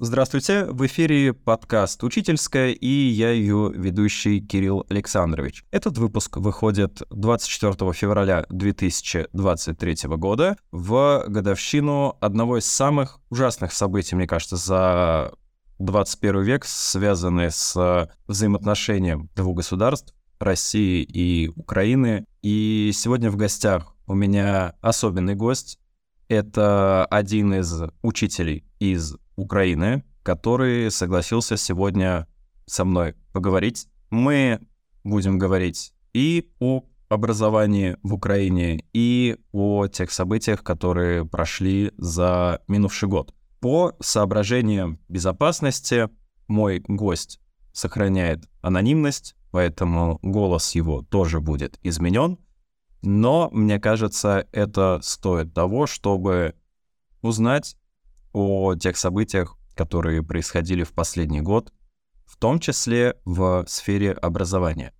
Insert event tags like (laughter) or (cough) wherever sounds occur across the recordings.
Здравствуйте, в эфире подкаст «Учительская» и я ее ведущий Кирилл Александрович. Этот выпуск выходит 24 февраля 2023 года в годовщину одного из самых ужасных событий, мне кажется, за 21 век, связанные с взаимоотношением двух государств, России и Украины. И сегодня в гостях у меня особенный гость. Это один из учителей из Украины, который согласился сегодня со мной поговорить. Мы будем говорить и о образовании в Украине, и о тех событиях, которые прошли за минувший год. По соображениям безопасности мой гость сохраняет анонимность, поэтому голос его тоже будет изменен. Но, мне кажется, это стоит того, чтобы узнать о тех событиях, которые происходили в последний год, в том числе в сфере образования.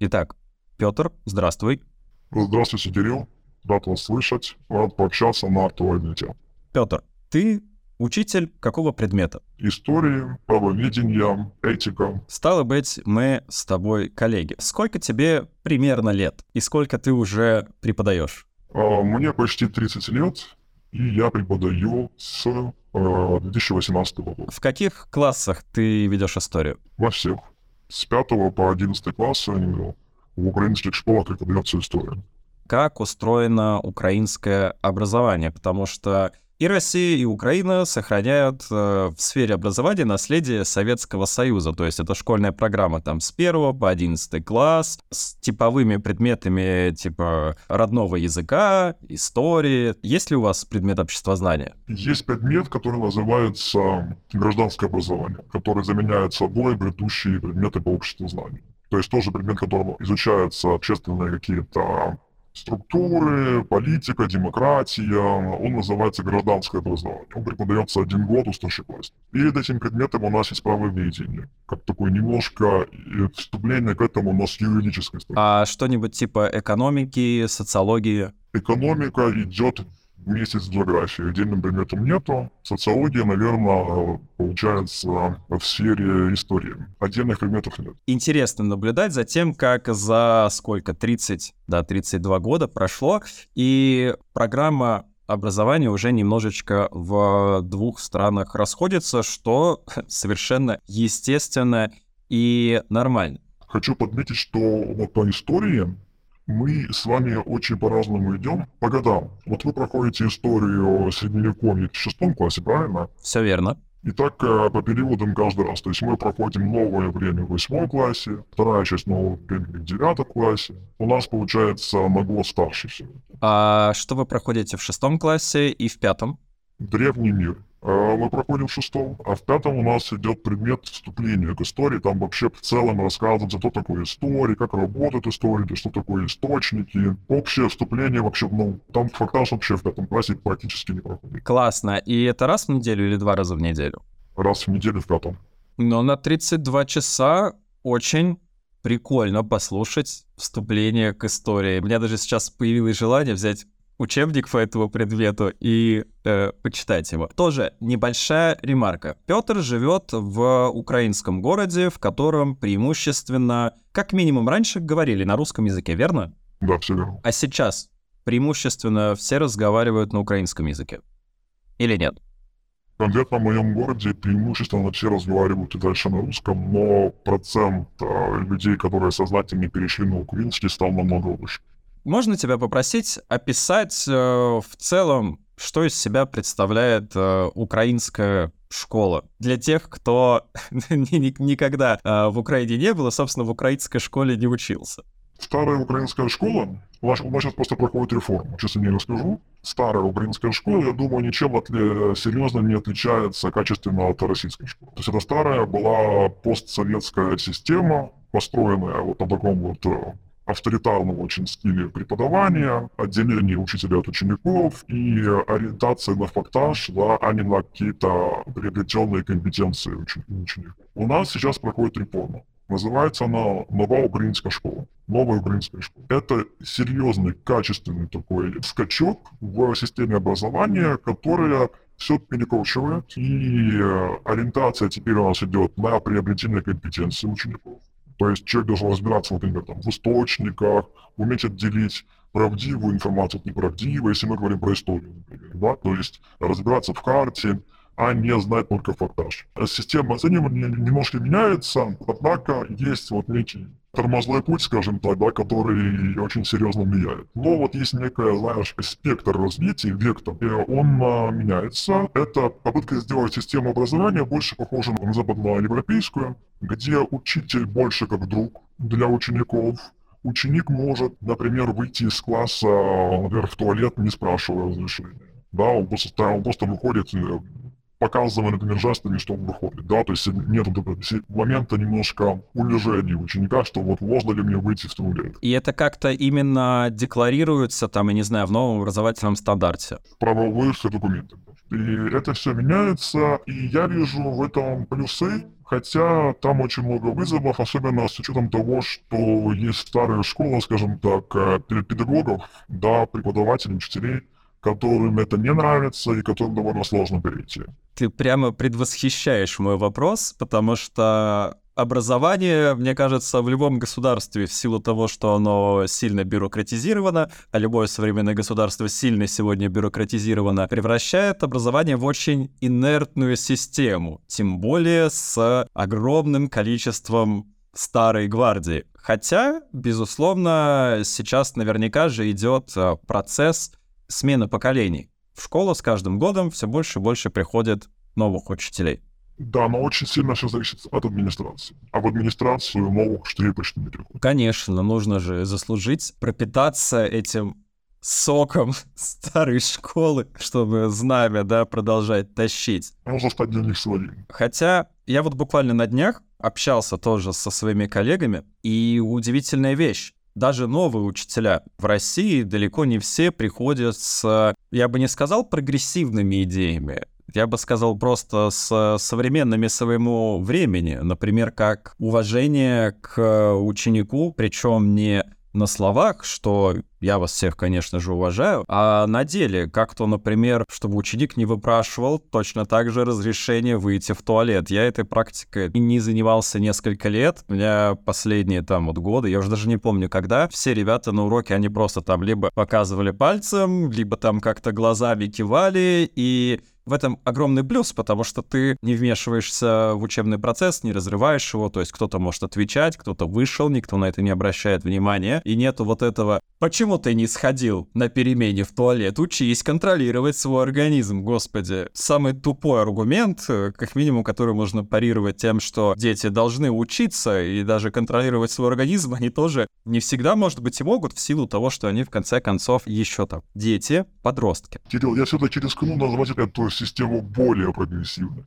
Итак, Петр, здравствуй. Здравствуйте, Кирилл. Рад вас слышать. Рад пообщаться на актуальную тему. Петр, ты учитель какого предмета? Истории, правоведения, этика. Стало быть, мы с тобой коллеги. Сколько тебе примерно лет? И сколько ты уже преподаешь? А, мне почти 30 лет и я преподаю с 2018 э, года. В каких классах ты ведешь историю? Во всех. С 5 по 11 класс в украинских школах преподается история. Как устроено украинское образование? Потому что и Россия, и Украина сохраняют э, в сфере образования наследие Советского Союза. То есть это школьная программа там с 1 по 11 класс, с типовыми предметами типа родного языка, истории. Есть ли у вас предмет обществознания? Есть предмет, который называется гражданское образование, который заменяет собой предыдущие предметы по обществознанию. То есть тоже предмет, которым изучаются общественные какие-то структуры, политика, демократия. Он называется гражданское образование. Он преподается один год у старшеклассников. Перед этим предметом у нас есть правоведение. Как такое немножко вступление к этому, но с юридической стороны. А что-нибудь типа экономики, социологии? Экономика идет вместе с географией. Отдельным предметом нету. Социология, наверное, получается в сфере истории. Отдельных предметов нет. Интересно наблюдать за тем, как за сколько, 30, да, 32 года прошло, и программа образование уже немножечко в двух странах расходится, что (laughs) совершенно естественно и нормально. Хочу подметить, что вот по истории мы с вами очень по-разному идем по годам. Вот вы проходите историю Средневековья в шестом классе, правильно? Все верно. И так э, по периодам каждый раз. То есть мы проходим новое время в восьмом классе, вторая часть нового времени в девятом классе. У нас получается на год старше всего. А что вы проходите в шестом классе и в пятом? Древний мир. А, мы проходим в шестом, а в пятом у нас идет предмет вступления к истории. Там вообще в целом рассказывается, что такое история, как работает история, что такое источники. Общее вступление вообще, ну, там фактаж вообще в пятом классе практически не проходит. Классно. И это раз в неделю или два раза в неделю? Раз в неделю в пятом. Но на 32 часа очень прикольно послушать вступление к истории. У меня даже сейчас появилось желание взять учебник по этому предмету и э, почитать его. Тоже небольшая ремарка. Петр живет в украинском городе, в котором преимущественно, как минимум раньше, говорили на русском языке, верно? Да, все верно. А сейчас преимущественно все разговаривают на украинском языке? Или нет? Конкретно в моем городе преимущественно все разговаривают и дальше на русском, но процент э, людей, которые сознательно перешли на украинский, стал намного выше. Можно тебя попросить описать э, в целом, что из себя представляет э, украинская школа. Для тех, кто (laughs) никогда э, в Украине не был, и, собственно, в украинской школе не учился. Старая украинская школа, у нас сейчас просто проходит реформу, честно не расскажу. Старая украинская школа, я думаю, ничем отли... серьезно не отличается качественно от российской школы. То есть это старая была постсоветская система, построенная вот на таком вот авторитарного очень стиля преподавания, отделение учителя от учеников и ориентация на фактаж, да, а не на какие-то приобретенные компетенции учеников. У нас сейчас проходит реформа. Называется она «Новая украинская школа». Новая украинская школа. Это серьезный, качественный такой скачок в системе образования, которая все перекручивает, и ориентация теперь у нас идет на приобретение компетенции учеников. То есть человек должен разбираться, например, там, в источниках, уметь отделить правдивую информацию от неправдивой, если мы говорим про историю, например, да, то есть разбираться в карте, а не знать только фактаж. Система оценивания немножко меняется, однако есть вот некий тормозной путь, скажем так, да, который очень серьезно влияет. Но вот есть некая, знаешь, спектр развития, вектор, и он а, меняется. Это попытка сделать систему образования больше похожей на западноевропейскую, где учитель больше как друг для учеников, ученик может, например, выйти из класса, например, в туалет, не спрашивая разрешения. Да, он просто, он просто выходит показывая, например, жестами, что он выходит, да, то есть нет момента немножко унижения ученика, что вот можно ли мне выйти в туалет. И это как-то именно декларируется, там, я не знаю, в новом образовательном стандарте? В правовых документах. И это все меняется, и я вижу в этом плюсы, Хотя там очень много вызовов, особенно с учетом того, что есть старая школа, скажем так, э, педагогов, да, преподавателей, учителей, которым это не нравится и которым довольно сложно перейти. Ты прямо предвосхищаешь мой вопрос, потому что образование, мне кажется, в любом государстве, в силу того, что оно сильно бюрократизировано, а любое современное государство сильно сегодня бюрократизировано, превращает образование в очень инертную систему, тем более с огромным количеством старой гвардии. Хотя, безусловно, сейчас наверняка же идет а, процесс смена поколений. В школу с каждым годом все больше и больше приходит новых учителей. Да, но очень сильно все зависит от администрации. А в администрацию новых учителей почти не приходит. Конечно, нужно же заслужить, пропитаться этим соком (laughs) старой школы, чтобы знамя, да, продолжать тащить. Нужно стать для них своим. Хотя я вот буквально на днях общался тоже со своими коллегами, и удивительная вещь даже новые учителя в России далеко не все приходят с, я бы не сказал, прогрессивными идеями. Я бы сказал просто с современными своему времени, например, как уважение к ученику, причем не на словах, что я вас всех, конечно же, уважаю, а на деле, как-то, например, чтобы ученик не выпрашивал точно так же разрешение выйти в туалет. Я этой практикой не занимался несколько лет. У меня последние там вот годы, я уже даже не помню когда, все ребята на уроке, они просто там либо показывали пальцем, либо там как-то глазами кивали, и в этом огромный плюс, потому что ты не вмешиваешься в учебный процесс, не разрываешь его, то есть кто-то может отвечать, кто-то вышел, никто на это не обращает внимания, и нету вот этого «почему ты не сходил на перемене в туалет? Учись контролировать свой организм, господи». Самый тупой аргумент, как минимум, который можно парировать тем, что дети должны учиться и даже контролировать свой организм, они тоже не всегда, может быть, и могут в силу того, что они, в конце концов, еще там дети, подростки. Кирилл, я все-таки рискну назвать эту систему более прогрессивной.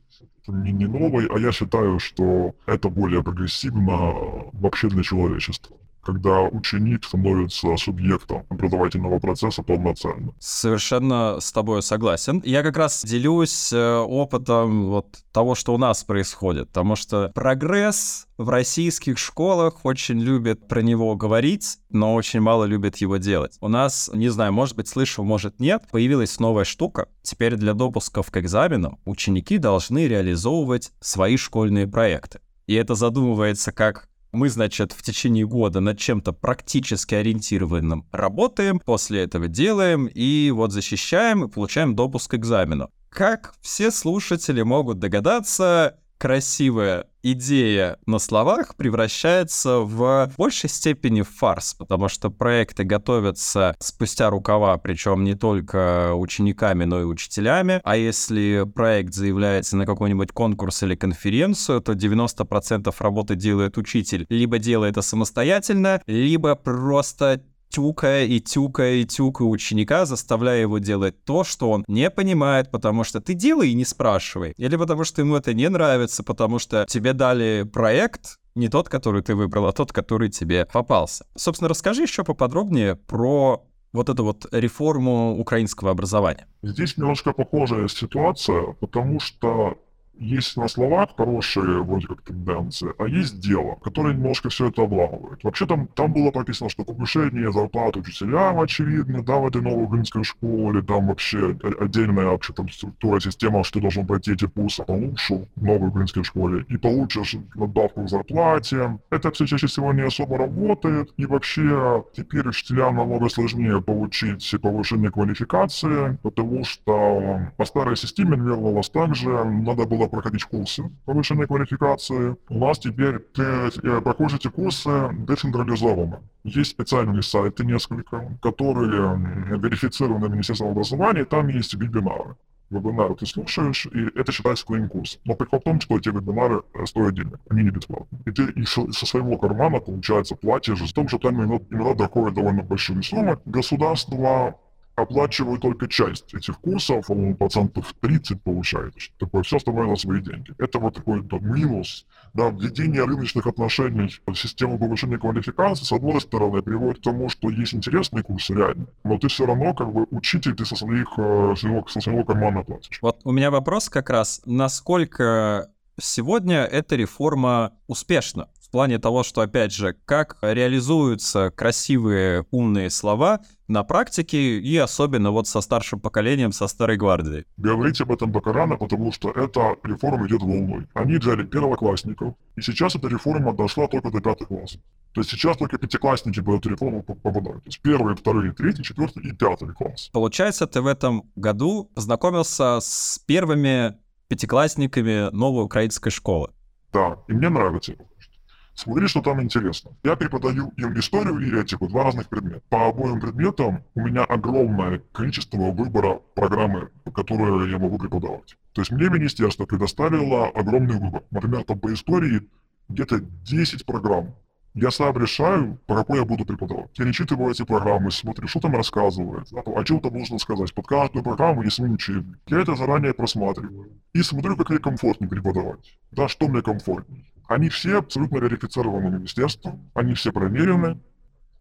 Не, не новой, а я считаю, что это более прогрессивно вообще для человечества когда ученик становится субъектом образовательного процесса полноценно. Совершенно с тобой согласен. Я как раз делюсь э, опытом вот того, что у нас происходит, потому что прогресс в российских школах очень любят про него говорить, но очень мало любят его делать. У нас, не знаю, может быть, слышал, может нет, появилась новая штука. Теперь для допусков к экзамену ученики должны реализовывать свои школьные проекты. И это задумывается как мы, значит, в течение года над чем-то практически ориентированным работаем, после этого делаем и вот защищаем и получаем допуск к экзамену. Как все слушатели могут догадаться, красивая идея на словах превращается в большей степени фарс, потому что проекты готовятся спустя рукава, причем не только учениками, но и учителями. А если проект заявляется на какой-нибудь конкурс или конференцию, то 90% работы делает учитель. Либо делает это самостоятельно, либо просто тюкая и тюкая и тюкая ученика, заставляя его делать то, что он не понимает, потому что ты делай и не спрашивай. Или потому что ему это не нравится, потому что тебе дали проект, не тот, который ты выбрал, а тот, который тебе попался. Собственно, расскажи еще поподробнее про вот эту вот реформу украинского образования. Здесь немножко похожая ситуация, потому что есть на словах хорошие вроде как тенденции, а есть дело, которое немножко все это обламывает. Вообще там, там было прописано, что повышение зарплат учителям, очевидно, да, в этой новой украинской школе, там вообще отдельная вообще там структура, система, что должен пройти эти курсы получше в новой украинской школе, и получишь надбавку к зарплате. Это все чаще всего не особо работает, и вообще теперь учителям намного сложнее получить повышение квалификации, потому что по старой системе, наверное, у вас также надо было проходить курсы повышенной квалификации. У нас теперь ты проходишь эти курсы децентрализованно. Есть специальные сайты несколько, которые верифицированы Министерством образования, и там есть вебинары вебинары ты слушаешь, и это считается твоим курсом. Но прикол в том, что эти вебинары э, стоят денег, они не бесплатные. И ты их со своего кармана, получается, платишь за то, что там иногда, иногда довольно большие суммы. Государство оплачиваю только часть этих курсов, по-моему, процентов 30 получает. Такое, все остальное на свои деньги. Это вот такой тот минус. Да, введение рыночных отношений в систему повышения квалификации, с одной стороны, приводит к тому, что есть интересные курсы реально, но ты все равно как бы учитель, ты со, своих, э, своего, со своего кармана платишь. Вот у меня вопрос как раз, насколько сегодня эта реформа успешна? В плане того, что, опять же, как реализуются красивые, умные слова на практике и особенно вот со старшим поколением, со старой гвардией. Говорить об этом пока рано, потому что эта реформа идет волной. Они взяли первоклассников, и сейчас эта реформа дошла только до пятых классов. То есть сейчас только пятиклассники по эту реформу попадают. То есть первый, второй, третий, четвертый и пятый класс. Получается, ты в этом году познакомился с первыми пятиклассниками новой украинской школы. Да, и мне нравится это. Смотри, что там интересно. Я преподаю им историю и этику, два разных предмета. По обоим предметам у меня огромное количество выбора программы, которую я могу преподавать. То есть мне министерство предоставило огромный выбор. Например, там по истории где-то 10 программ. Я сам решаю, по какой я буду преподавать. Я не читаю эти программы, смотрю, что там рассказывает, о чем там нужно сказать. Под каждую программу есть учебник. Я это заранее просматриваю. И смотрю, как мне комфортнее преподавать. Да, что мне комфортнее. Они все абсолютно верифицированы министерством, они все проверены.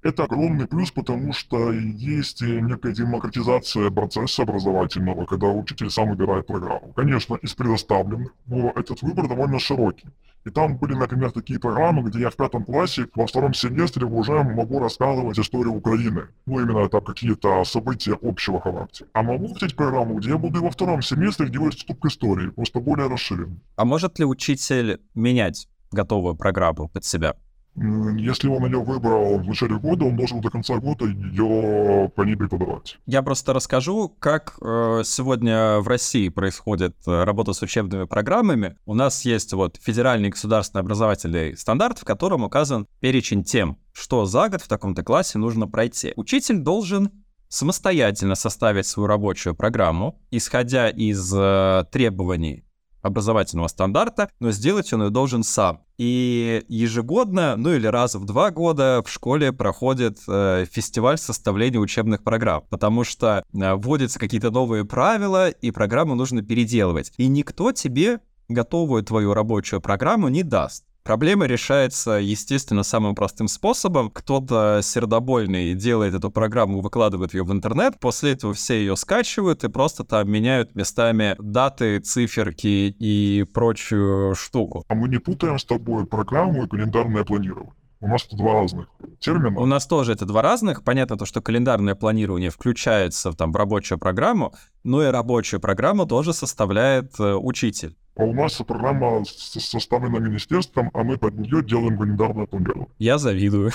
Это огромный плюс, потому что есть некая демократизация процесса образовательного, когда учитель сам выбирает программу. Конечно, из предоставленных, но этот выбор довольно широкий. И там были, например, такие программы, где я в пятом классе во втором семестре уже могу рассказывать историю Украины. Ну, именно там какие-то события общего характера. А могу взять программу, где я буду и во втором семестре делать вступ к истории, просто более расширенный. А может ли учитель менять готовую программу под себя? Если он ее выбрал в начале года, он должен до конца года ее по ней преподавать. Я просто расскажу, как э, сегодня в России происходит э, работа с учебными программами. У нас есть вот федеральный государственный образовательный стандарт, в котором указан перечень тем, что за год в таком-то классе нужно пройти. Учитель должен самостоятельно составить свою рабочую программу, исходя из э, требований образовательного стандарта, но сделать он ее должен сам. И ежегодно, ну или раз в два года в школе проходит э, фестиваль составления учебных программ, потому что э, вводятся какие-то новые правила, и программу нужно переделывать. И никто тебе готовую твою рабочую программу не даст. Проблема решается, естественно, самым простым способом. Кто-то сердобольный делает эту программу, выкладывает ее в интернет, после этого все ее скачивают и просто там меняют местами даты, циферки и прочую штуку. А мы не путаем с тобой программу и календарное планирование. У нас это два разных термина. У нас тоже это два разных. Понятно то, что календарное планирование включается там, в рабочую программу, но и рабочую программу тоже составляет э, учитель. А у нас программа составлена министерством, а мы под нее делаем календарное планирование. Я завидую.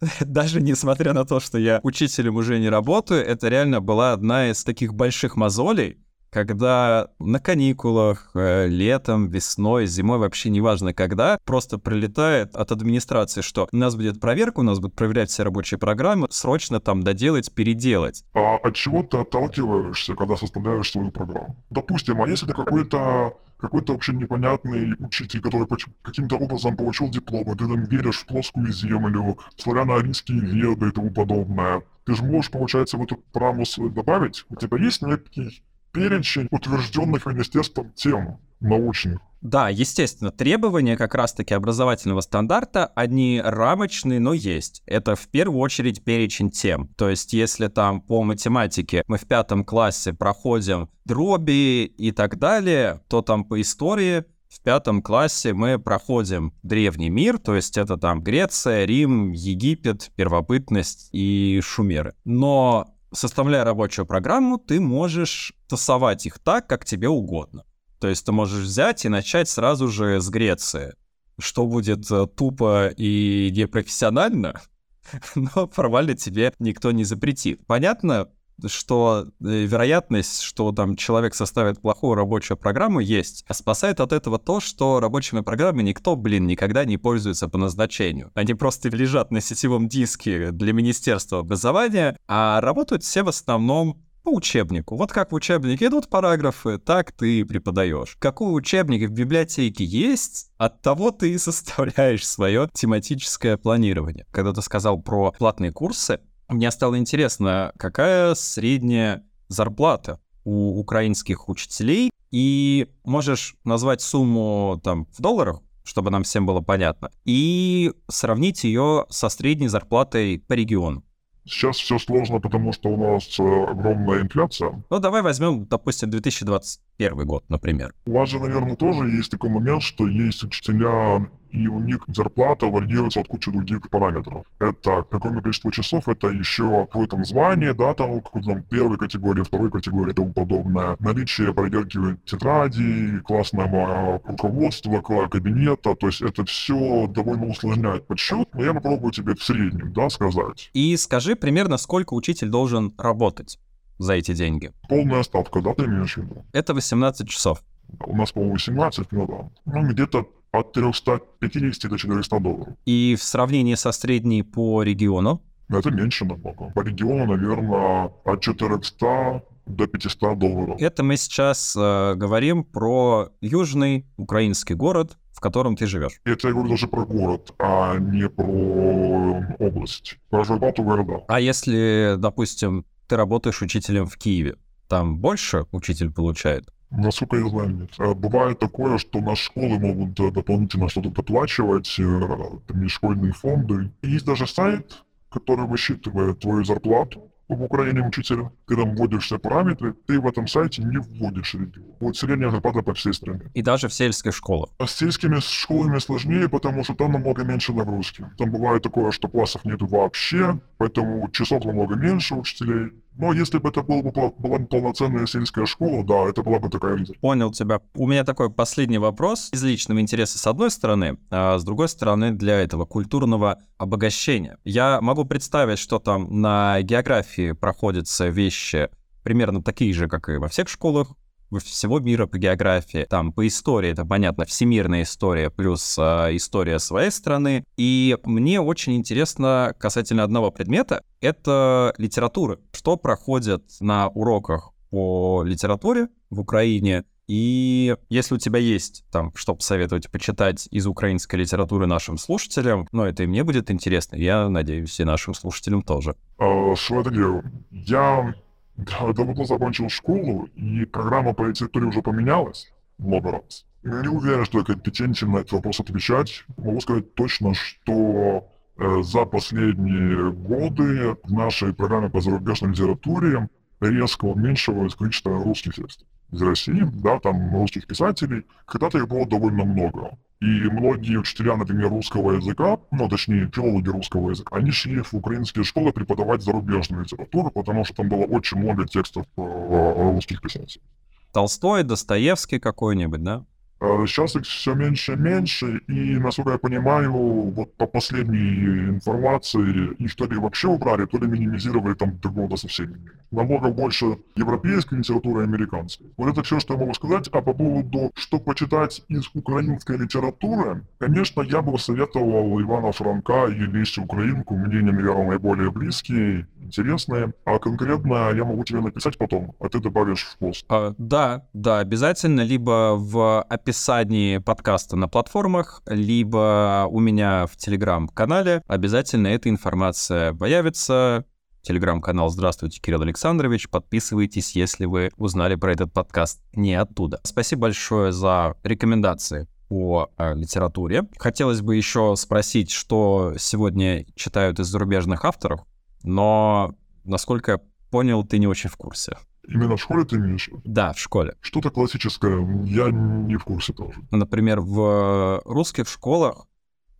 (laughs) Даже несмотря на то, что я учителем уже не работаю, это реально была одна из таких больших мозолей, когда на каникулах, э, летом, весной, зимой, вообще неважно когда, просто прилетает от администрации, что у нас будет проверка, у нас будут проверять все рабочие программы, срочно там доделать, переделать. А от чего ты отталкиваешься, когда составляешь свою программу? Допустим, а если ты какой-то какой-то вообще непонятный учитель, который каким-то образом получил диплом, и ты там веришь в плоскую землю, славяно-арийские веды и тому подобное, ты же можешь, получается, в эту программу добавить, у тебя есть некий перечень утвержденных министерством тем. Научных. Да, естественно, требования как раз-таки образовательного стандарта, они рамочные, но есть. Это в первую очередь перечень тем. То есть если там по математике мы в пятом классе проходим дроби и так далее, то там по истории в пятом классе мы проходим древний мир, то есть это там Греция, Рим, Египет, первобытность и шумеры. Но составляя рабочую программу, ты можешь тасовать их так, как тебе угодно. То есть ты можешь взять и начать сразу же с Греции. Что будет э, тупо и непрофессионально, (laughs) но формально тебе никто не запретит. Понятно, что э, вероятность, что там человек составит плохую рабочую программу, есть. А спасает от этого то, что рабочими программами никто, блин, никогда не пользуется по назначению. Они просто лежат на сетевом диске для Министерства образования, а работают все в основном по учебнику. Вот как в учебнике идут параграфы, так ты преподаешь. Какой учебник в библиотеке есть, от того ты и составляешь свое тематическое планирование. Когда ты сказал про платные курсы, мне стало интересно, какая средняя зарплата у украинских учителей, и можешь назвать сумму там в долларах, чтобы нам всем было понятно, и сравнить ее со средней зарплатой по региону. Сейчас все сложно, потому что у нас э, огромная инфляция. Ну, давай возьмем, допустим, 2021 год, например. У вас же, наверное, тоже есть такой момент, что есть учителя и у них зарплата варьируется от кучи других параметров. Это какое количество часов, это еще какое там звание, да, там, какой там первой категории, второй категории и тому подобное. Наличие проверки тетради, классного руководства, кабинета, то есть это все довольно усложняет подсчет, но я попробую тебе в среднем, да, сказать. И скажи примерно, сколько учитель должен работать за эти деньги? Полная ставка, да, ты имеешь в виду? Это 18 часов. У нас, по-моему, 17, ну да. Ну, где-то от 350 до 400 долларов. И в сравнении со средней по региону? Это меньше намного. По региону, наверное, от 400 до 500 долларов. Это мы сейчас э, говорим про южный украинский город, в котором ты живешь. Это я говорю даже про город, а не про область. Про зарплату города. А если, допустим, ты работаешь учителем в Киеве, там больше учитель получает? Насколько я знаю, нет. А бывает такое, что наши школы могут э, дополнительно что-то доплачивать, э, там школьные фонды. Есть даже сайт, который высчитывает твою зарплату в Украине учителя. Ты там вводишь все параметры, ты в этом сайте не вводишь регион. Вот средняя зарплата по всей стране. И даже в сельских школах. А с сельскими школами сложнее, потому что там намного меньше нагрузки. Там бывает такое, что классов нет вообще, поэтому часов намного меньше учителей. Но если бы это был, была бы полноценная сельская школа, да, это была бы такая жизнь. Понял тебя. У меня такой последний вопрос из личного интереса с одной стороны, а с другой стороны для этого культурного обогащения. Я могу представить, что там на географии проходятся вещи примерно такие же, как и во всех школах, всего мира по географии, там по истории, это понятно, всемирная история плюс э, история своей страны. И мне очень интересно касательно одного предмета, это литература. Что проходит на уроках по литературе в Украине, и если у тебя есть там, что посоветовать почитать из украинской литературы нашим слушателям, ну, это и мне будет интересно, я надеюсь, и нашим слушателям тоже. Uh, смотри, я давно закончил школу, и программа по литературе уже поменялась много раз. Не уверен, что я компетентен на этот вопрос отвечать. Могу сказать точно, что э, за последние годы в нашей программе по зарубежной литературе резко уменьшилось количество русских текстов из России, да, там русских писателей. Когда-то их было довольно много. И многие учителя, например, русского языка, ну, точнее, филологи русского языка, они шли в украинские школы преподавать зарубежную литературу, потому что там было очень много текстов э, русских писателей. Толстой, Достоевский какой-нибудь, да? Сейчас их все меньше и меньше, и, насколько я понимаю, вот по последней информации, их то ли вообще убрали, то ли минимизировали там до года совсем. Намного больше европейской литературы и американской. Вот это все, что я могу сказать. А по поводу, что почитать из украинской литературы, конечно, я бы советовал Ивана Франка и Лесю Украинку, мне, наверное, наиболее близкие, интересные. А конкретно я могу тебе написать потом, а ты добавишь в пост. А, да, да, обязательно, либо в описании подкаста на платформах, либо у меня в телеграм-канале обязательно эта информация появится. телеграм-канал «Здравствуйте, Кирилл Александрович». Подписывайтесь, если вы узнали про этот подкаст не оттуда. Спасибо большое за рекомендации по э, литературе. Хотелось бы еще спросить, что сегодня читают из зарубежных авторов, но, насколько я понял, ты не очень в курсе. Именно в школе ты имеешь? Да, в школе. Что-то классическое, я не в курсе тоже. Например, в русских школах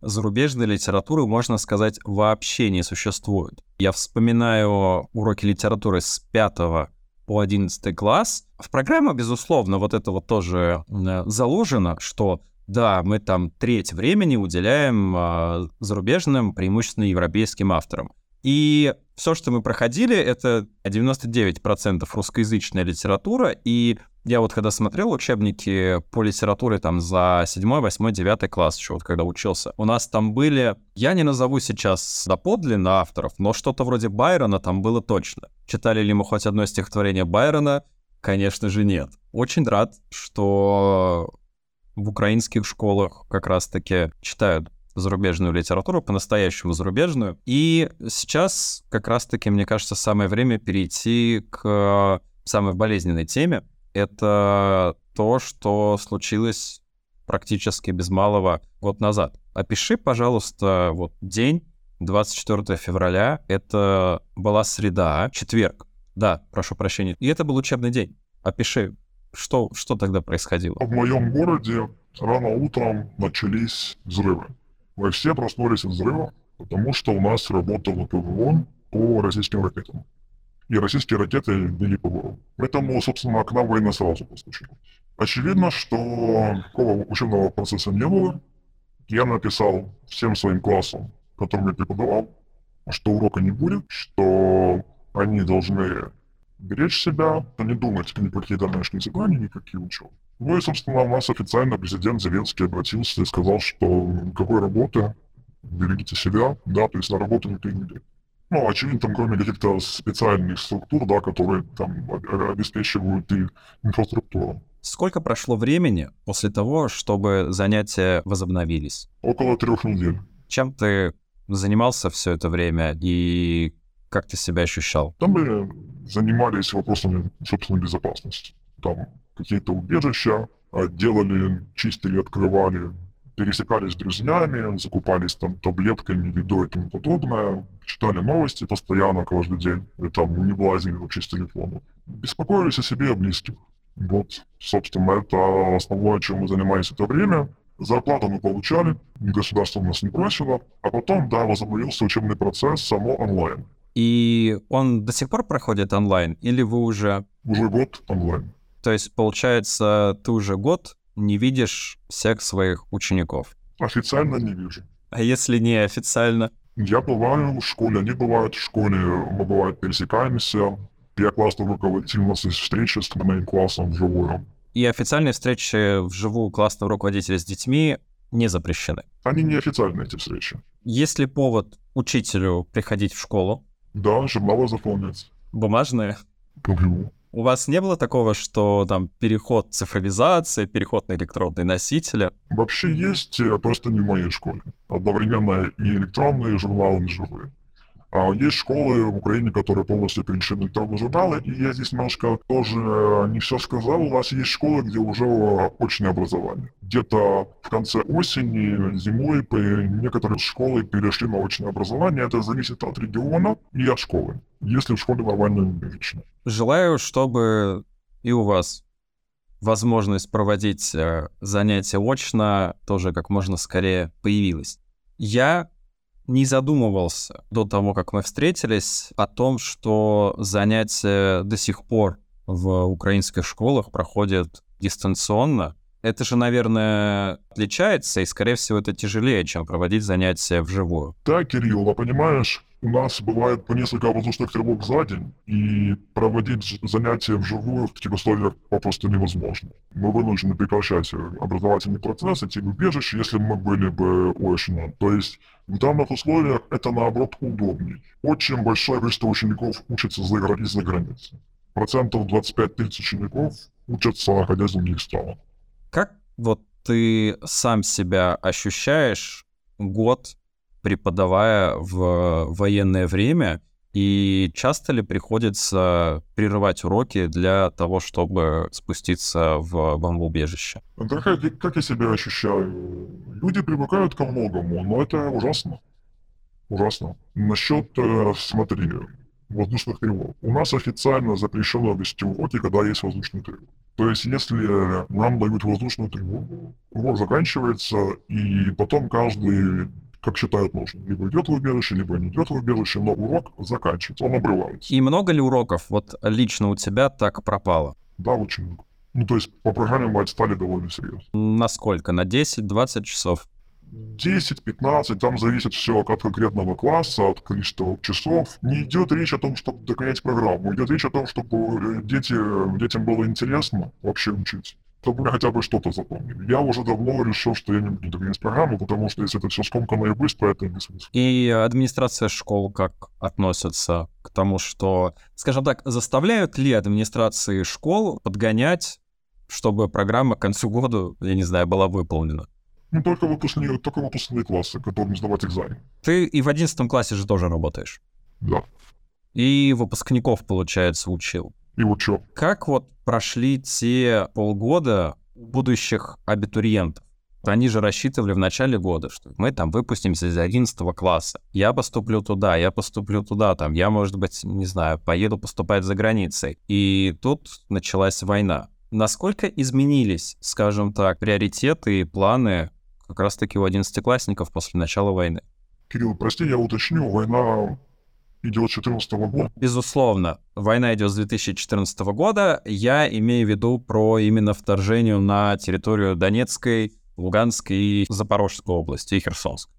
зарубежной литературы, можно сказать, вообще не существует. Я вспоминаю уроки литературы с 5 по 11 класс. В программу, безусловно, вот это вот тоже э, заложено, что да, мы там треть времени уделяем э, зарубежным, преимущественно европейским авторам. И все, что мы проходили, это 99% русскоязычная литература, и я вот когда смотрел учебники по литературе там за 7, 8, 9 класс еще, вот когда учился, у нас там были, я не назову сейчас доподлинно авторов, но что-то вроде Байрона там было точно. Читали ли мы хоть одно стихотворение Байрона? Конечно же нет. Очень рад, что в украинских школах как раз-таки читают зарубежную литературу, по-настоящему зарубежную. И сейчас как раз-таки, мне кажется, самое время перейти к самой болезненной теме. Это то, что случилось практически без малого год назад. Опиши, пожалуйста, вот день 24 февраля. Это была среда, четверг. Да, прошу прощения. И это был учебный день. Опиши, что, что тогда происходило? В моем городе рано утром начались взрывы. Мы все проснулись от взрыва, потому что у нас работало ПВО по российским ракетам. И российские ракеты били ПВО. Поэтому, собственно, к нам война сразу постучала. Очевидно, что такого учебного процесса не было. Я написал всем своим классам, которым я преподавал, что урока не будет, что они должны беречь себя, не думать ни про какие домашние задания, никакие учебы. Ну и, собственно, у нас официально президент Зеленский обратился и сказал, что никакой работы, берегите себя, да, то есть на работу никто не идет. Ну, очевидно, там кроме каких-то специальных структур, да, которые там обеспечивают и инфраструктуру. Сколько прошло времени после того, чтобы занятия возобновились? Около трех недель. Чем ты занимался все это время и как ты себя ощущал? Там мы занимались вопросами собственной безопасности. Там какие-то убежища делали, чистили, открывали, пересекались с друзьями, закупались там таблетками, едой и тому подобное, читали новости постоянно, каждый день, и там не влазили вообще с телефона. Беспокоились о себе и о близких. Вот, собственно, это основное, чем мы занимались это время. Зарплату мы получали, государство нас не просило, а потом, да, возобновился учебный процесс само онлайн. И он до сих пор проходит онлайн, или вы уже... Уже год онлайн. То есть, получается, ты уже год не видишь всех своих учеников? Официально не вижу. А если не официально? Я бываю в школе, они бывают в школе, мы бывает пересекаемся. Я классный руководитель, у нас есть встречи с моим классом вживую. И официальные встречи вживую классного руководителя с детьми не запрещены? Они не официальные, эти встречи. Есть ли повод учителю приходить в школу? Да, журналы заполнять. Бумажные? Угу. У вас не было такого, что там переход цифровизация, переход на электронные носители? Вообще есть, просто не в моей школе. Одновременно и электронные журналы, и живые. А есть школы в Украине, которые полностью перешли на электронные журналы, и я здесь немножко тоже не все сказал. У нас есть школы, где уже очное образование. Где-то в конце осени, зимой некоторые школы перешли на очное образование. Это зависит от региона и от школы. Если в школе нормально лично. Желаю, чтобы и у вас возможность проводить э, занятия очно тоже как можно скорее появилась. Я не задумывался до того, как мы встретились, о том, что занятия до сих пор в украинских школах проходят дистанционно. Это же, наверное, отличается, и, скорее всего, это тяжелее, чем проводить занятия вживую. Да, Кирилл, а понимаешь, у нас бывает по несколько воздушных тревог за день, и проводить занятия вживую в таких условиях попросту невозможно. Мы вынуждены прекращать образовательный процесс, идти в убежище, если мы были бы очно. То есть в данных условиях это, наоборот, удобнее. Очень большое количество учеников учатся за, за границей. Процентов 25-30 учеников учатся, находясь в других странах. Как вот ты сам себя ощущаешь год преподавая в военное время, И часто ли приходится прерывать уроки для того, чтобы спуститься в бомбоубежище? Дорогая, как я себя ощущаю? Люди привыкают ко многому, но это ужасно. Ужасно. Насчет, э, смотри, воздушных тревог. У нас официально запрещено вести уроки, когда есть воздушная тревога. То есть, если нам дают воздушную тревогу, урок заканчивается, и потом каждый как считают нужным. Либо идет в убежище, либо не идет в убежище, но урок заканчивается, он обрывается. И много ли уроков вот лично у тебя так пропало? Да, очень много. Ну, то есть по программе мы отстали довольно серьезно. Насколько? На 10-20 часов? 10-15, там зависит все от конкретного класса, от количества часов. Не идет речь о том, чтобы догонять программу, идет речь о том, чтобы э, дети, детям было интересно вообще учиться чтобы мне хотя бы что-то запомнили. Я уже давно решил, что я не буду догонять программу, потому что если это все скомкано и быстро, это не смысл. И администрация школ как относится к тому, что, скажем так, заставляют ли администрации школ подгонять, чтобы программа к концу года, я не знаю, была выполнена? Ну, только выпускные, только выпускные классы, которым сдавать экзамен. Ты и в одиннадцатом классе же тоже работаешь? Да. И выпускников, получается, учил? И учил. Как вот прошли те полгода будущих абитуриентов? Они же рассчитывали в начале года, что мы там выпустимся из 11 класса. Я поступлю туда, я поступлю туда, там, я, может быть, не знаю, поеду поступать за границей. И тут началась война. Насколько изменились, скажем так, приоритеты и планы как раз-таки у одиннадцатиклассников после начала войны. Кирилл, прости, я уточню, война идет с 2014 года. Безусловно, война идет с 2014 года. Я имею в виду про именно вторжение на территорию Донецкой, Луганской и Запорожской области, и Херсонской.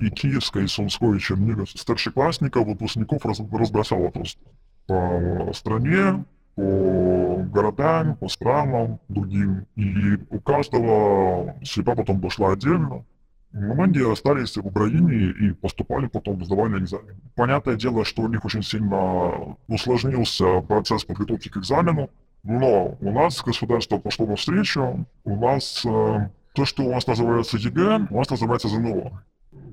И Киевской, и Сумской, и Черниговской. Старшеклассников, выпускников раз, разбросало просто по стране, по городам, по странам другим. И у каждого судьба потом дошла отдельно. Многие остались в Украине и поступали потом, сдавали экзамен. Понятное дело, что у них очень сильно усложнился процесс подготовки к экзамену, но у нас государство пошло навстречу, у нас э, то, что у нас называется ЕГЭ, у нас называется ЗНО.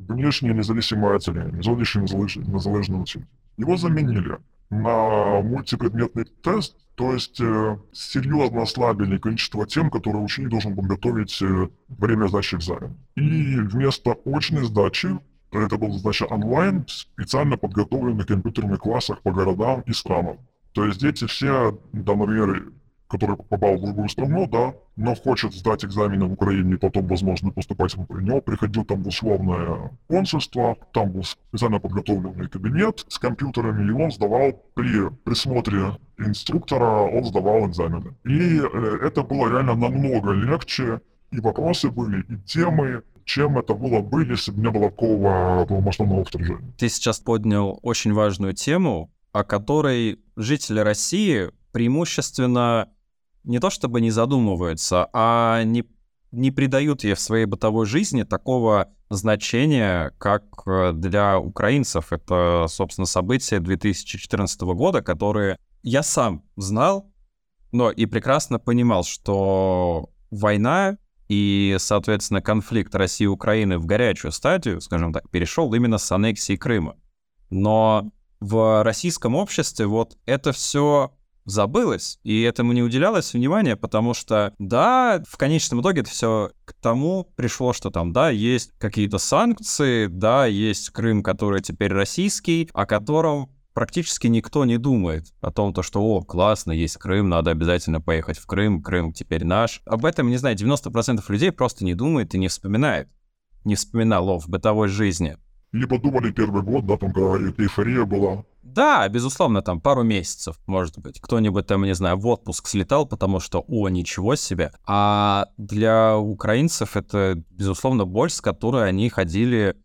Внешнее независимое оценение, зовнішнє незалежне оцінення. Его заменили на мультипредметный тест, то есть э, серьезно ослабили количество тем, которые ученик должен был готовить э, время сдачи экзамена. И вместо очной сдачи, это была сдача онлайн, специально подготовленных компьютерных классах по городам и странам. То есть дети все, да, например, который попал в другую страну, да, но хочет сдать экзамены в Украине и потом, возможно, поступать в Украину, приходил там в условное консульство, там был специально подготовленный кабинет с компьютерами, и он сдавал при присмотре инструктора, он сдавал экзамены. И э, это было реально намного легче, и вопросы были, и темы, чем это было бы, если бы не было такого полномасштабного вторжения. Ты сейчас поднял очень важную тему, о которой жители России преимущественно не то чтобы не задумываются, а не, не придают ей в своей бытовой жизни такого значения, как э, для украинцев. Это, собственно, события 2014 года, которые я сам знал, но и прекрасно понимал, что война и, соответственно, конфликт России и Украины в горячую стадию, скажем так, перешел именно с аннексией Крыма. Но в российском обществе вот это все забылось, и этому не уделялось внимания, потому что, да, в конечном итоге это все к тому пришло, что там, да, есть какие-то санкции, да, есть Крым, который теперь российский, о котором практически никто не думает о том, то, что, о, классно, есть Крым, надо обязательно поехать в Крым, Крым теперь наш. Об этом, не знаю, 90% людей просто не думает и не вспоминает. Не вспоминало в бытовой жизни. Либо думали первый год, да, там, когда эйфория была, да, безусловно, там пару месяцев, может быть. Кто-нибудь там, не знаю, в отпуск слетал, потому что, о, ничего себе. А для украинцев это, безусловно, боль, с которой они ходили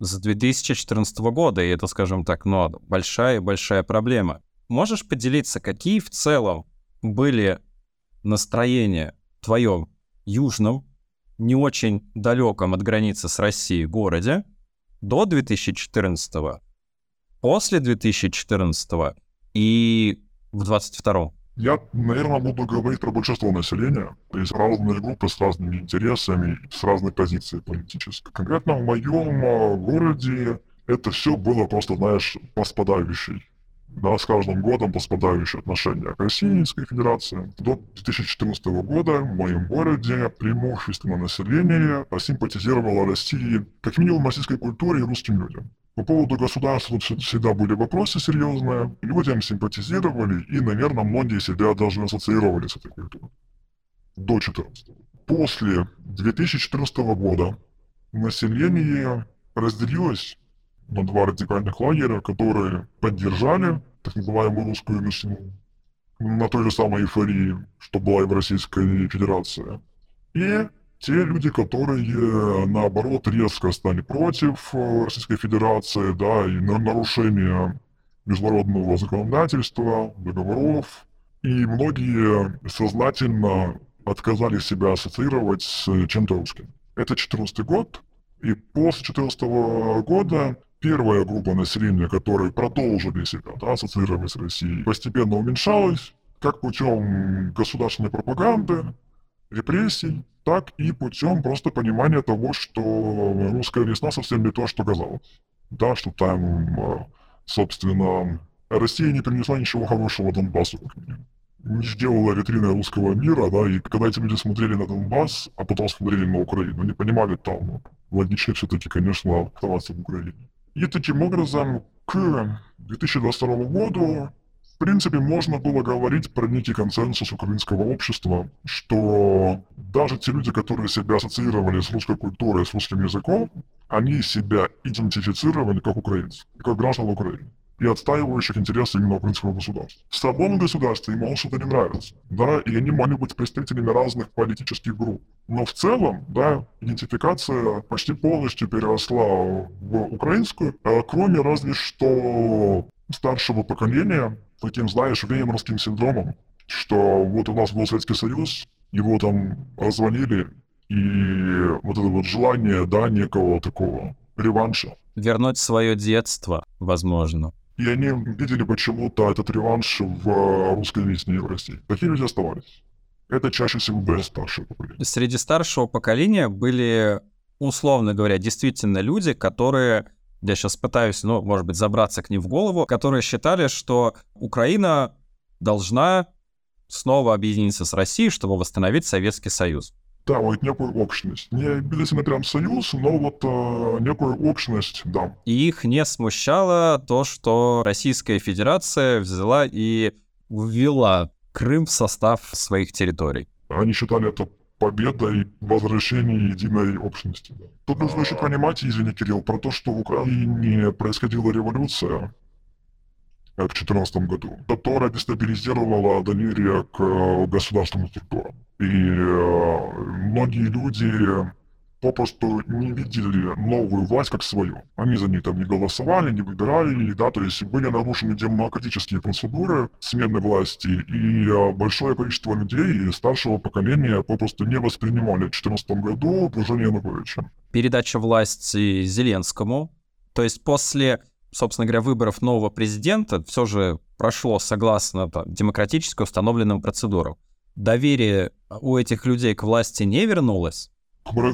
с 2014 года, и это, скажем так, ну, большая-большая проблема. Можешь поделиться, какие в целом были настроения в твоем южном, не очень далеком от границы с Россией городе до 2014 года? После 2014 и в 22 я, наверное, буду говорить про большинство населения. То есть разные группы с разными интересами, с разной позицией политической. Конкретно в моем а, городе это все было просто, знаешь, поспадающей. Да, с каждым годом поспадающее отношение к Российской Федерации. До 2014 года в моем городе преимущественно население симпатизировало России, как минимум российской культуре и русским людям. По поводу государства всегда были вопросы серьезные. Людям симпатизировали, и, наверное, многие себя даже ассоциировали с этой культурой. До 2014 После 2014 года население разделилось на два радикальных лагеря, которые поддержали так называемую русскую весну на той же самой эйфории, что была и в Российской Федерации. И те люди, которые, наоборот, резко стали против э, Российской Федерации, да, и на нарушение международного законодательства, договоров, и многие сознательно отказались себя ассоциировать с чем-то русским. Это 14 год, и после 14 года первая группа населения, которые продолжили себя да, ассоциировать с Россией, постепенно уменьшалась, как путем государственной пропаганды, репрессий, так и путем просто понимания того, что русская весна совсем не то, что казалось. Да, что там, э, собственно, Россия не принесла ничего хорошего Донбассу, как минимум. Не сделала витриной русского мира, да, и когда эти люди смотрели на Донбасс, а потом смотрели на Украину, они понимали там, логичнее все-таки, конечно, оставаться в Украине. И таким образом, к 2022 году в принципе, можно было говорить про некий консенсус украинского общества, что даже те люди, которые себя ассоциировали с русской культурой, с русским языком, они себя идентифицировали как украинцы, как граждан Украины и отстаивающих интересы именно украинского государства. В самом государстве им что-то не нравится, да, и они могут быть представителями разных политических групп. Но в целом, да, идентификация почти полностью переросла в украинскую, а кроме разве что старшего поколения, таким, знаешь, веймарским синдромом, что вот у нас был Советский Союз, его там развалили, и вот это вот желание, да, некого такого реванша. Вернуть свое детство, возможно. И они видели почему-то этот реванш в русской весне в России. Такие люди оставались. Это чаще всего было старшее поколение. Среди старшего поколения были, условно говоря, действительно люди, которые я сейчас пытаюсь, ну, может быть, забраться к ним в голову, которые считали, что Украина должна снова объединиться с Россией, чтобы восстановить Советский Союз. Да, вот некую общность. Не обязательно прям союз, но вот э, некую общность, да. И их не смущало то, что Российская Федерация взяла и ввела Крым в состав своих территорий. Они считали это победой возвращения единой общности. Тут нужно еще понимать, извини, Кирилл, про то, что в Украине происходила революция в 2014 году, которая дестабилизировала доверие к э, государственным структурам. И э, многие люди попросту не видели новую власть как свою. Они за ней там не голосовали, не выбирали, да, то есть были нарушены демократические процедуры смены власти, и а, большое количество людей старшего поколения попросту не воспринимали в 2014 году окружение Януковича. Передача власти Зеленскому, то есть после, собственно говоря, выборов нового президента все же прошло согласно там, демократически установленным процедурам. Доверие у этих людей к власти не вернулось,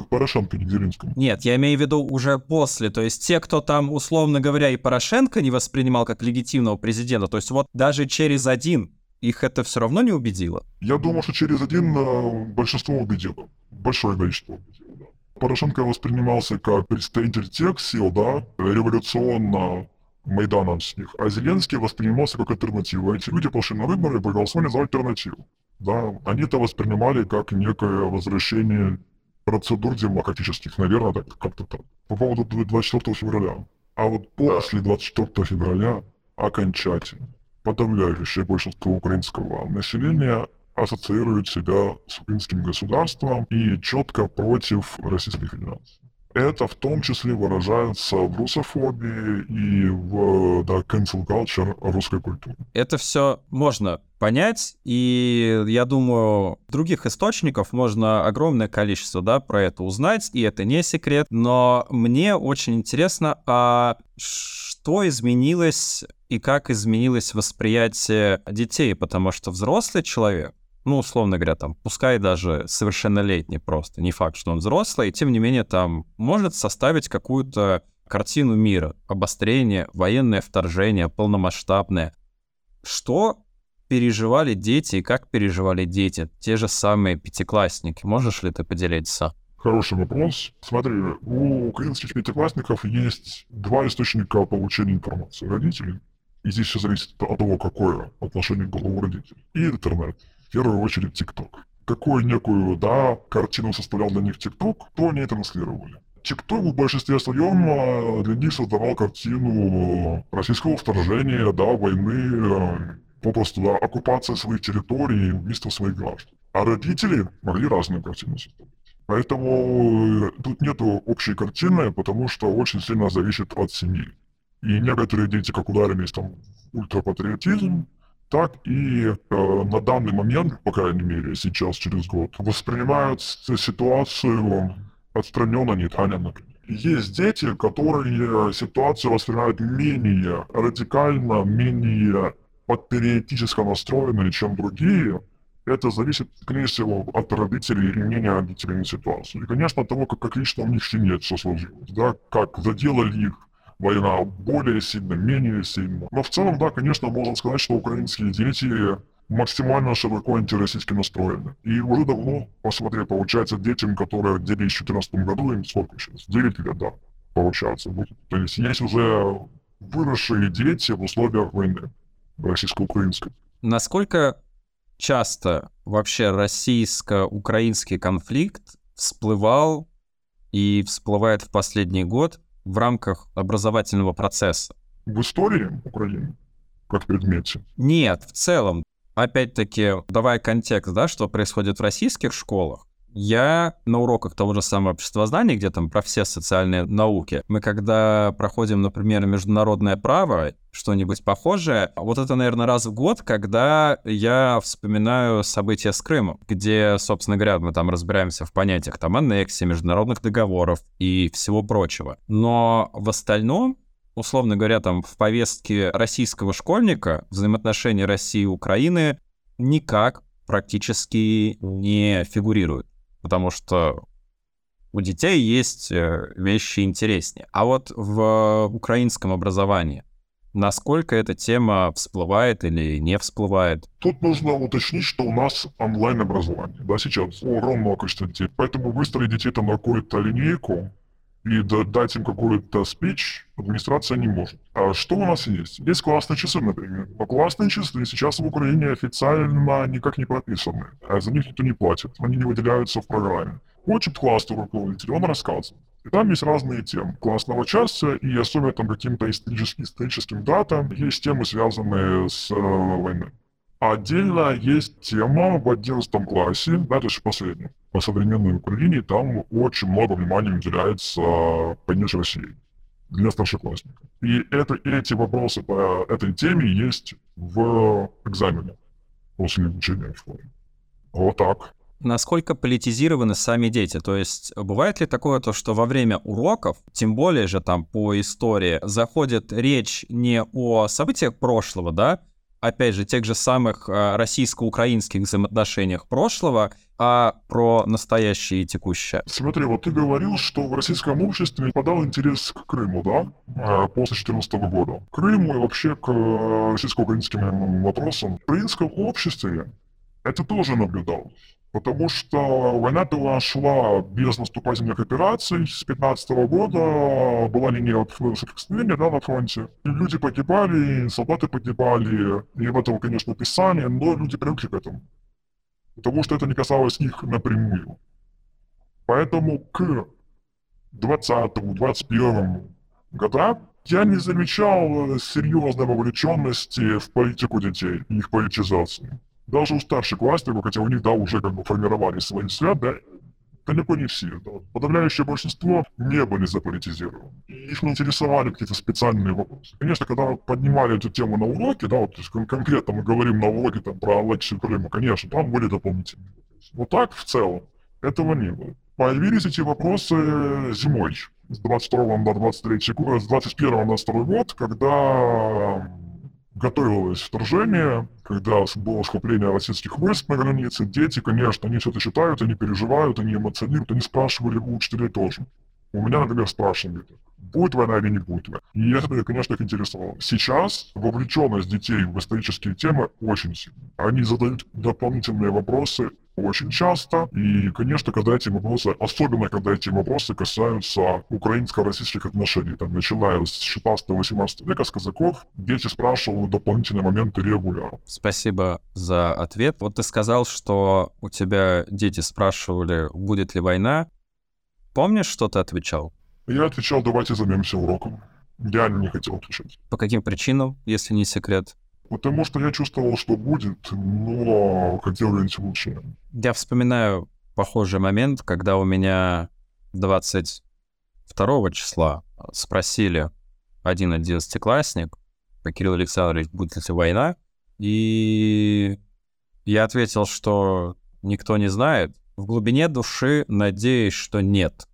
Порошенко, не Зеленскому. Нет, я имею в виду уже после. То есть те, кто там, условно говоря, и Порошенко не воспринимал как легитимного президента, то есть вот даже через один их это все равно не убедило? Я думаю, что через один э, большинство убедило. Большое количество убедило, да. Порошенко воспринимался как представитель тех сил, да, революционно Майдана с них, а Зеленский воспринимался как альтернатива. Эти люди пошли на выборы и проголосовали за альтернативу. Да, они это воспринимали как некое возвращение процедур демократических, наверное, так, как-то так. По поводу 24 февраля. А вот после 24 февраля окончательно подавляющее большинство украинского населения ассоциирует себя с украинским государством и четко против Российской Федерации. Это в том числе выражается в русофобии и в да, cancel culture русской культуры. Это все можно понять, и я думаю, других источников можно огромное количество да, про это узнать, и это не секрет, но мне очень интересно, а что изменилось и как изменилось восприятие детей, потому что взрослый человек, ну, условно говоря, там, пускай даже совершеннолетний просто, не факт, что он взрослый, тем не менее, там, может составить какую-то картину мира, обострение, военное вторжение, полномасштабное. Что переживали дети и как переживали дети, те же самые пятиклассники? Можешь ли ты поделиться? Хороший вопрос. Смотри, у украинских пятиклассников есть два источника получения информации. Родители, и здесь все зависит от того, какое отношение к голову родителей, и интернет. В первую очередь ТикТок. Какую некую, да, картину составлял для них ТикТок, то они это транслировали. ТикТок в большинстве своем а, для них создавал картину российского вторжения, да, войны, а, попросту, да, оккупация своих территорий, убийства своих граждан. А родители могли разные картины создавать. Поэтому э, тут нету общей картины, потому что очень сильно зависит от семьи. И некоторые дети как ударились там ультрапатриотизм, так и э, на данный момент, по крайней мере, сейчас, через год, воспринимают ситуацию отстраненно, нейтрально. Есть дети, которые ситуацию воспринимают менее радикально, менее патриотически настроенные, чем другие. Это зависит, скорее всего, от родителей и мнения родителей на ситуацию. И, конечно, от того, как, как лично у них в семье все сложилось, да, как заделали их война более сильно, менее сильно. Но в целом, да, конечно, можно сказать, что украинские дети максимально широко антироссийски настроены. И уже давно, посмотри, получается, детям, которые родились в 2014 году, им сколько сейчас? 9 лет, да, получается. То есть есть уже выросшие дети в условиях войны российско-украинской. Насколько часто вообще российско-украинский конфликт всплывал и всплывает в последний год в рамках образовательного процесса? В истории Украины, как предмете? Нет, в целом. Опять-таки, давая контекст, да, что происходит в российских школах, я на уроках того же самого обществознания, где там про все социальные науки, мы когда проходим, например, международное право, что-нибудь похожее, вот это, наверное, раз в год, когда я вспоминаю события с Крымом, где, собственно говоря, мы там разбираемся в понятиях там аннексии, международных договоров и всего прочего. Но в остальном условно говоря, там в повестке российского школьника взаимоотношения России и Украины никак практически не фигурируют потому что у детей есть э, вещи интереснее. А вот в украинском образовании насколько эта тема всплывает или не всплывает? Тут нужно уточнить, что у нас онлайн-образование, да, сейчас огромное количество детей. Поэтому выстроить детей там на какую-то линейку, и дать им какой-то спич администрация не может. А что у нас есть? Есть классные часы, например. Но классные часы сейчас в Украине официально никак не прописаны. А за них никто не платит. Они не выделяются в программе. Хочет классный руководитель, он рассказывает. И там есть разные темы классного часа, и особенно там каким-то историческим, историческим датам есть темы, связанные с э, войной. Отдельно есть тема в 11 классе, да, то есть последний, по современной Украине, там очень много внимания уделяется войне России для старшеклассников. И это, эти вопросы по этой теме есть в экзамене после обучения в школе. Вот так. Насколько политизированы сами дети? То есть бывает ли такое, то, что во время уроков, тем более же там по истории, заходит речь не о событиях прошлого, да, опять же, тех же самых э, российско-украинских взаимоотношениях прошлого, а про настоящее и текущее. Смотри, вот ты говорил, что в российском обществе подал интерес к Крыму, да, э, после 2014 года. К Крыму и вообще к э, российско-украинским вопросам. В украинском обществе это тоже наблюдалось. Потому что война-то шла без наступательных операций. С 15 года была линия соприкосновения да, на фронте. И люди погибали, солдаты погибали. И в этом, конечно, писание, но люди привыкли к этому. Потому что это не касалось их напрямую. Поэтому к 20-21 годам я не замечал серьезной вовлеченности в политику детей и их политизации даже у старшеклассников, хотя у них, да, уже как бы формировали свои взгляды, да, далеко не все. Да. Подавляющее большинство не были заполитизированы. Их не интересовали какие-то специальные вопросы. Конечно, когда поднимали эту тему на уроке, да, вот конкретно мы говорим на уроке там, про Алексию Крыма, конечно, там были дополнительные вопросы. Но так в целом этого не было. Появились эти вопросы зимой, с 22 на 23 с 21 на 22 год, когда готовилось вторжение, когда было скопление российских войск на границе, дети, конечно, они все это считают, они переживают, они эмоционируют, они спрашивали у учителей тоже. У меня, например, спрашивали. будет война или не будет война. И это, конечно, их интересовало. Сейчас вовлеченность детей в исторические темы очень сильная. Они задают дополнительные вопросы очень часто. И, конечно, когда эти вопросы, особенно когда эти вопросы касаются украинско-российских отношений, там, начиная с 16-18 века, с казаков, дети спрашивают дополнительные моменты регулярно. Спасибо за ответ. Вот ты сказал, что у тебя дети спрашивали, будет ли война. Помнишь, что ты отвечал? Я отвечал, давайте займемся уроком. Я не хотел отвечать. По каким причинам, если не секрет? Потому что я чувствовал, что будет, но хотел видеть лучше. Я вспоминаю похожий момент, когда у меня 22 числа спросили один одиннадцатиклассник, Кирилл Александрович, будет ли война, и я ответил, что никто не знает. В глубине души надеюсь, что нет.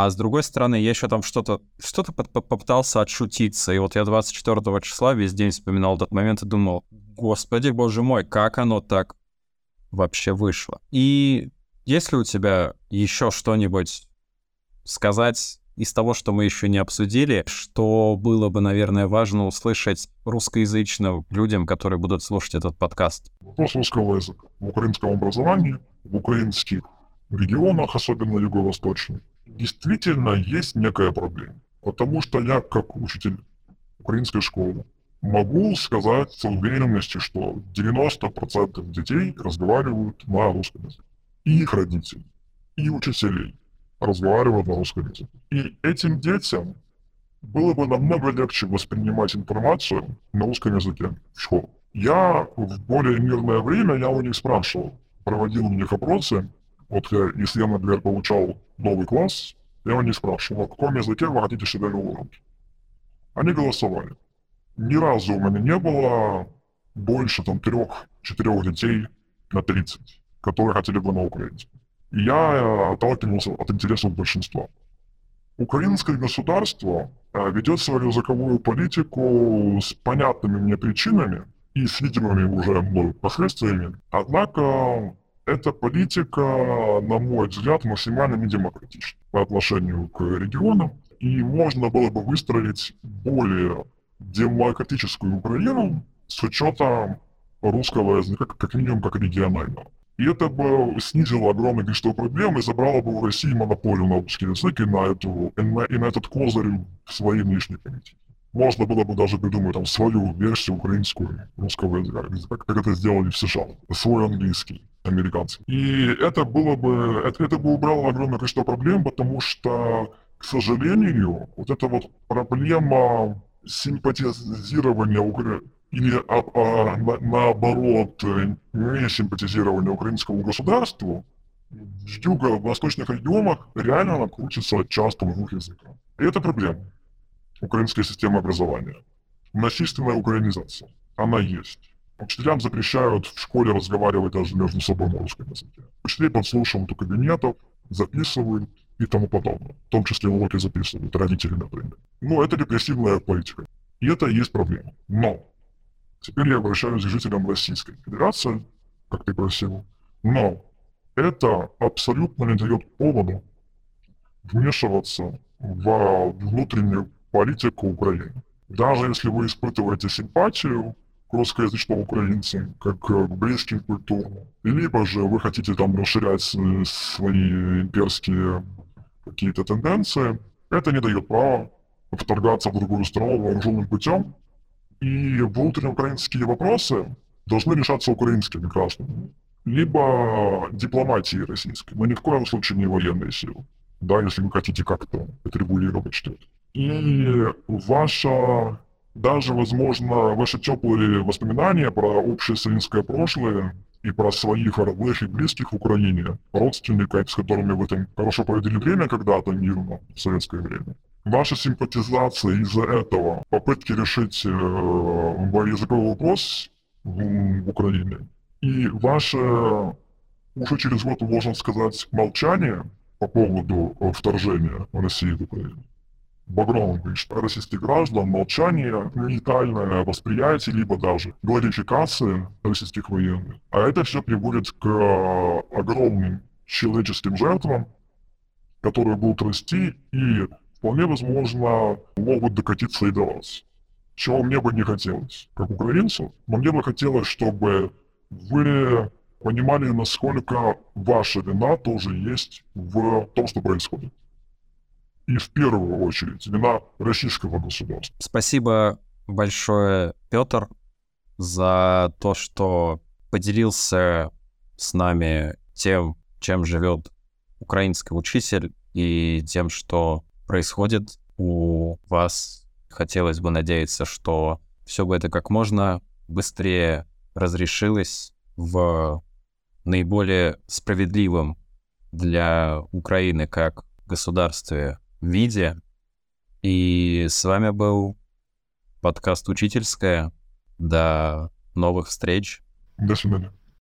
А с другой стороны, я еще там что-то что-то попытался отшутиться. И вот я 24 числа весь день вспоминал этот момент и думал, господи, боже мой, как оно так вообще вышло. И если у тебя еще что-нибудь сказать из того, что мы еще не обсудили, что было бы, наверное, важно услышать русскоязычным людям, которые будут слушать этот подкаст? Вопрос русского языка. В украинском образовании, в украинских регионах, особенно юго-восточных, действительно есть некая проблема. Потому что я, как учитель украинской школы, могу сказать с уверенностью, что 90% детей разговаривают на русском языке. И их родители, и учителей разговаривают на русском языке. И этим детям было бы намного легче воспринимать информацию на русском языке в школе. Я в более мирное время, я у них спрашивал, проводил у них опросы, вот я, если я, например, получал новый класс, я у них спрашивал, на каком языке вы хотите себе уроки. Они голосовали. Ни разу у меня не было больше там трех-четырех детей на 30, которые хотели бы на украинском. И я э, отталкивался от интересов большинства. Украинское государство э, ведет свою языковую политику с понятными мне причинами и с видимыми уже мною последствиями. Однако эта политика, на мой взгляд, максимально недемократична по отношению к регионам. И можно было бы выстроить более демократическую Украину с учетом русского языка, как минимум, как регионального. И это бы снизило огромное количество проблем и забрало бы у России монополию на русский язык и на, эту, и на, и на этот козырь в своей внешней политике. Можно было бы даже придумать там свою версию украинскую русского языка, как это сделали в США, свой английский американцы. И это было бы, это, это бы убрало огромное количество проблем, потому что, к сожалению, вот эта вот проблема симпатизирования Украины или а, а, на, наоборот не симпатизирования украинскому государству в юго-восточных регионах реально она крутится часто в двух языках. И это проблема украинской системы образования. Насильственная украинизация. Она есть. Учителям запрещают в школе разговаривать даже между собой на русском языке. Учителей подслушивают у кабинетов, записывают и тому подобное. В том числе уроки записывают, родители, например. Но это репрессивная политика. И это и есть проблема. Но теперь я обращаюсь к жителям Российской Федерации, как ты просил. Но это абсолютно не дает повода вмешиваться в внутреннюю политику Украины. Даже если вы испытываете симпатию к русскоязычным украинцам, как к близким культурам. Либо же вы хотите там расширять свои имперские какие-то тенденции, это не дает права вторгаться в другую страну вооруженным путем. И внутриукраинские вопросы должны решаться украинскими гражданами. Либо дипломатией российской, но ни в коем случае не военной силы. Да, если вы хотите как-то это регулировать что-то. И ваша даже, возможно, ваши теплые воспоминания про общее советское прошлое и про своих родных и близких в Украине, родственников, с которыми вы там хорошо проводили время когда-то мирно, в советское время. Ваша симпатизация из-за этого, попытки решить э, языковой вопрос в, в Украине, и ваше, уже через год, можно сказать, молчание по поводу э, вторжения России в Украину, багровым российских граждан, молчание, нейтральное восприятие, либо даже глорификация российских военных. А это все приводит к огромным человеческим жертвам, которые будут расти и вполне возможно могут докатиться и до вас. Чего мне бы не хотелось, как украинцу, но мне бы хотелось, чтобы вы понимали, насколько ваша вина тоже есть в том, что происходит. И в первую очередь вина российского государства. Спасибо большое, Петр, за то, что поделился с нами тем, чем живет украинский учитель и тем, что происходит у вас. Хотелось бы надеяться, что все бы это как можно быстрее разрешилось в наиболее справедливом для Украины как государстве виде. И с вами был подкаст «Учительская». До новых встреч. До свидания.